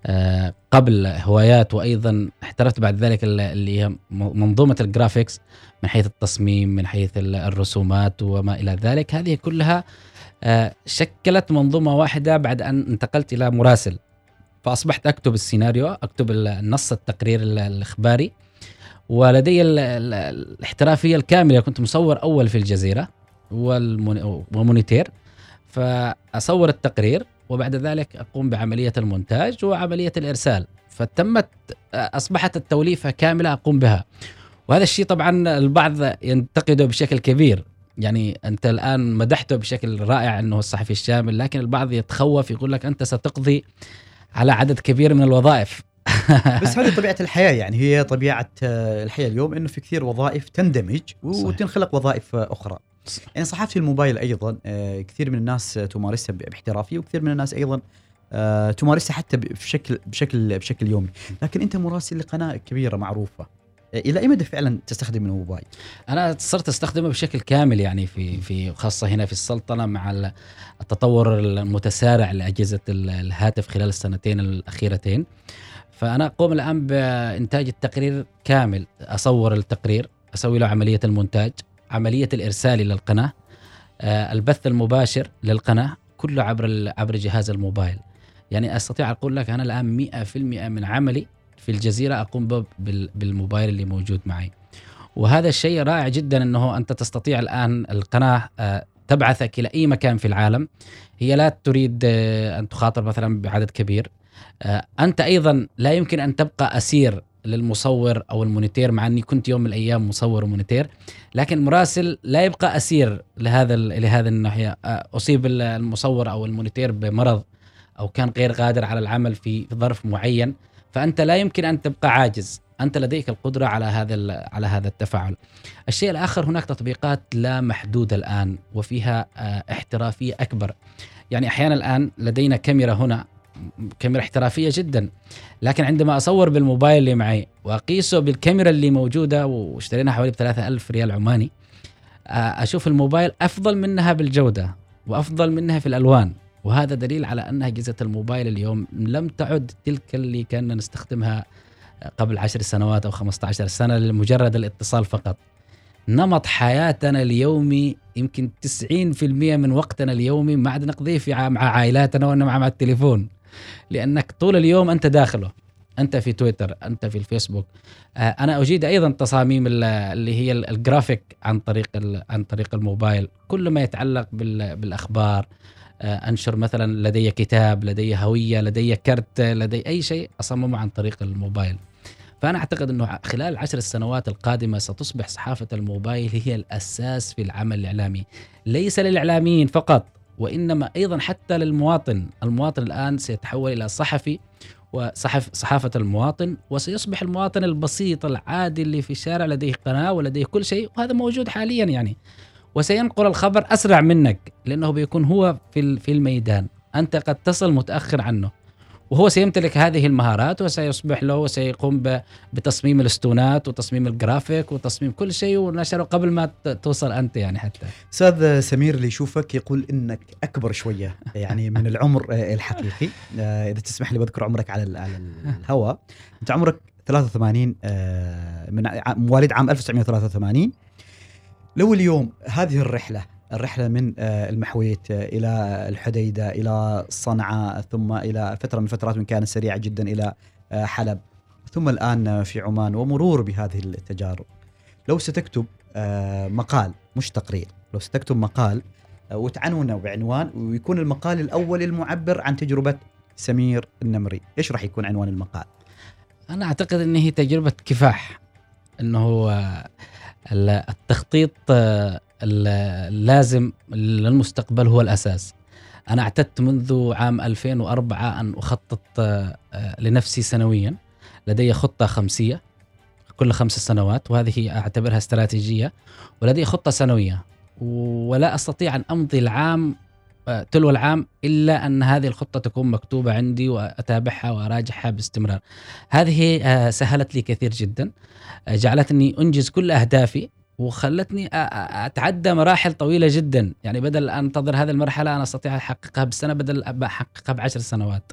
آه، قبل هوايات وأيضا احترفت بعد ذلك ال- اللي هي م- منظومة ال graphics من حيث التصميم من حيث ال- الرسومات وما إلى ذلك. هذه كلها آه، شكلت منظومة واحدة بعد أن انتقلت إلى مراسل. فأصبحت أكتب السيناريو أكتب ال- النص التقرير ال- الإخباري. ولدي ال- ال- الاحترافية الكاملة كنت مصور أول في الجزيرة ومونيتير. فأصور التقرير وبعد ذلك أقوم بعملية المونتاج وعملية الإرسال. فتمت أصبحت التوليفة كاملة أقوم بها. وهذا الشيء طبعا البعض ينتقده بشكل كبير. يعني أنت الآن مدحته بشكل رائع أنه الصحفي الشامل لكن البعض يتخوف يقول لك أنت ستقضي على عدد كبير من الوظائف. بس هذه طبيعة الحياة يعني هي طبيعة آه، الحياة اليوم إنه في كثير وظائف تندمج. وتنخلق وظائف آه، أخرى. يعني صحافة الموبايل أيضا آه، كثير من الناس تمارسها باحترافية وكثير من الناس أيضا تمارسها حتى بشكل بشكل بشكل يومي. لكن أنت مراسل لقناة كبيرة معروفة. إلى أي مدى فعلا تستخدم الموبايل؟ أنا صرت أستخدمه بشكل كامل يعني في في خاصة هنا في السلطنة مع ال- التطور المتسارع لأجهزة ال- الهاتف خلال السنتين الأخيرتين. فأنا أقوم الآن بإنتاج التقرير كامل. أصور التقرير أسوي له عملية المونتاج عملية الإرسال إلى القناة آه، البث المباشر للقناة كله عبر عبر جهاز الموبايل. يعني أستطيع أقول لك أنا الآن 100% من عملي في به بال- بالموبايل اللي موجود معي. وهذا الشيء رائع جدا إنه أنت تستطيع الآن القناة آه، تبعثك إلى أي مكان في العالم. هي لا تريد آه، أن تخاطر مثلا بعدد كبير. آه، أنت أيضا لا يمكن أن تبقى أسير للمصور أو ال monteur مع أني كنت يوم من الأيام مصور و monteur. لكن المراسل لا يبقى أسير لهذا لهذه الناحية. أصيب ال- المصور أو المونيتير بمرض أو كان غير قادر على العمل في ظرف معين. فأنت لا يمكن أن تبقى عاجز. أنت لديك القدرة على هذا على هذا التفاعل. الشيء الآخر هناك تطبيقات لا محدوده الآن وفيها آه، احترافية أكبر. يعني أحيانا الآن لدينا كاميرا هنا كاميرا احترافية جدا. لكن عندما أصور بالموبايل اللي معي وأقيسه بالكاميرا اللي موجودة واشتريناها حوالي ب 3000 ريال عماني آه، أشوف الموبايل أفضل منها بالجودة وأفضل منها في الألوان. وهذا دليل على ان اجهزه الموبايل اليوم لم تعد تلك اللي كنا نستخدمها قبل عشر سنوات أو 15 سنة لمجرد الاتصال فقط. نمط حياتنا اليومي يمكن 90% من وقتنا اليومي ما عاد نقضيه في مع عائلاتنا وإنما مع التليفون. لأنك طول اليوم أنت داخله. أنت في تويتر أنت في الفيسبوك. آه، أنا أجيد أيضا تصاميم ال- اللي هي ال- الجرافيك عن طريق عن طريق الموبايل. كل ما يتعلق بال- بالأخبار أنشر مثلا لدي كتاب لدي هوية لدي كرت لدي أي شيء أصممه عن طريق الموبايل. فأنا أعتقد إنه خلال العشر السنوات القادمة ستصبح صحافة الموبايل هي الأساس في العمل الإعلامي. ليس للإعلاميين فقط وإنما أيضا حتى للمواطن. المواطن الآن سيتحول إلى صحفي وصحف صحافة المواطن وسيصبح المواطن البسيط العادي اللي في الشارع لديه قناة ولديه كل شيء وهذا موجود حاليا يعني. وسينقل الخبر أسرع منك لأنه بيكون هو في في الميدان. أنت قد تصل متأخر عنه. وهو سيمتلك هذه المهارات وسيصبح له وسيقوم بتصميم الاستونات وتصميم الجرافيك وتصميم كل شيء ونشره قبل ما توصل أنت يعني حتى. أستاذ سمير اللي يشوفك يقول إنك أكبر شوية يعني من العمر آه، الحقيقي. آه، إذا تسمح لي بذكر عمرك على على الهواء. أنت عمرك 83 آه، من مواليد عام 1983 لو اليوم هذه الرحلة الرحلة من آه، المحويت آه، إلى الحديدة إلى صنعاء ثم إلى فترة من الفترات وان كانت سريعة جدا إلى آه، حلب ثم الآن في عمان ومرور بهذه التجارب. لو ستكتب مقال مش تقرير لو ستكتب مقال وتعنونه بعنوان ويكون المقال الأول المعبر عن تجربة سمير النمري إيش راح يكون عنوان المقال؟ أنا أعتقد إن هي تجربة كفاح إنه التخطيط آه، ال- اللازم للمستقبل هو الأساس. أنا اعتدت منذ عام 2004 أن أخطط آه، آه، لنفسي سنويا. لدي خطة خمسية كل خمس سنوات وهذه أعتبرها استراتيجية. ولدي خطة سنوية ولا أستطيع أن أمضي العام تلو العام إلا أن هذه الخطة تكون مكتوبة عندي وأتابعها وأراجعها باستمرار. هذه آه، سهلت لي كثير جدا. آه، جعلتني أنجز كل أهدافي وخلتني أ- أتعدى مراحل طويلة جدا. يعني بدل أن أنتظر هذه المرحلة أنا أستطيع أحققها بسنة بدل أحققها بعشر سنوات.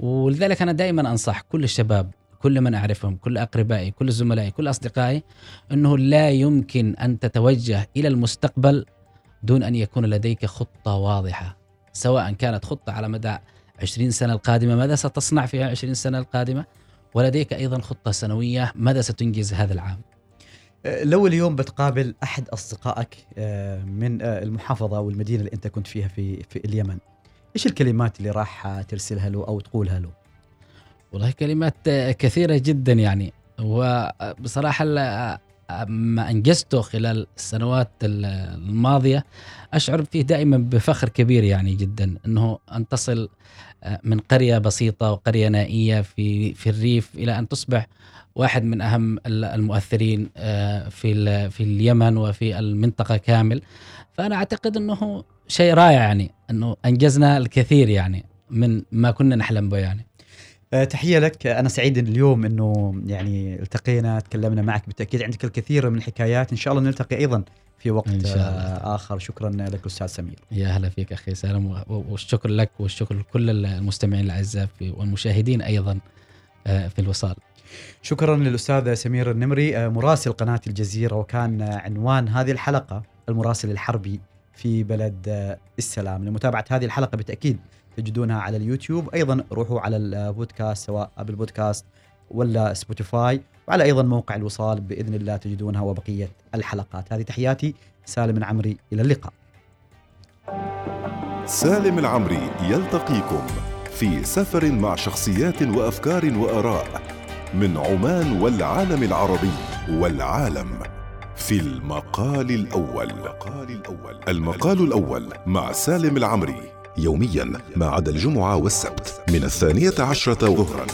ولذلك أنا دائما أنصح كل الشباب كل من أعرفهم كل أقربائي كل زملائي كل أصدقائي إنه لا يمكن أن تتوجه إلى المستقبل دون أن يكون لديك خطة واضحة سواء كانت خطة على مدى 20 سنة القادمة ماذا ستصنع في 20 سنة القادمة؟ ولديك أيضا خطة سنوية ماذا ستنجز هذا العام؟ آه، لو اليوم بتقابل أحد أصدقائك آه، من آه، المحافظة والمدينه اللي أنت كنت فيها في في اليمن إيش الكلمات اللي راح ترسلها له أو تقولها له؟ والله كلمات كثيرة جدا يعني وبصراحة ما أنجزته خلال السنوات ال- الماضية أشعر فيه دائما بفخر كبير يعني جدا أنه أن تصل آه، من قرية بسيطة وقرية نائية في في الريف إلى أن تصبح واحد من ال- المؤثرين آه، في في اليمن وفي المنطقة كامل. فأنا أعتقد أنه شيء رائع يعني أنه أنجزنا الكثير يعني من ما كنا نحلم به يعني. تحية لك. آه، أنا سعيد اليوم أنه يعني التقينا تكلمنا معك بالتأكيد. عندك الكثير من الحكايات. إن شاء الله نلتقي أيضا في وقت إن شاء الله. آه، آخر. شكرا لك أستاذ سمير. يا هلا فيك أخي سالم والشكر لك والشكر لكل المستمعين الأعزاء في- والمشاهدين أيضا آه، في الوصال. شكرا للأستاذ سمير النمري آه، مراسل قناة الجزيرة وكان آه، عنوان هذه الحلقة المراسل الحربي في بلد آه، السلام. لمتابعة هذه الحلقة بالتأكيد تجدونها على اليوتيوب. أيضا روحوا على البودكاست سواء Apple Podcasts ولا Spotify وعلى أيضا موقع الوصال بإذن الله تجدونها وبقية الحلقات. هذه تحياتي سالم العمري إلى اللقاء. سالم العمري يلتقيكم في سفر مع شخصيات وأفكار وآراء من عمان والعالم العربي والعالم في المقال الأول. المقال الأول. مع سالم العمري. يوميا ما عدا الجمعة والسبت من الثانية عشرة ظهرا.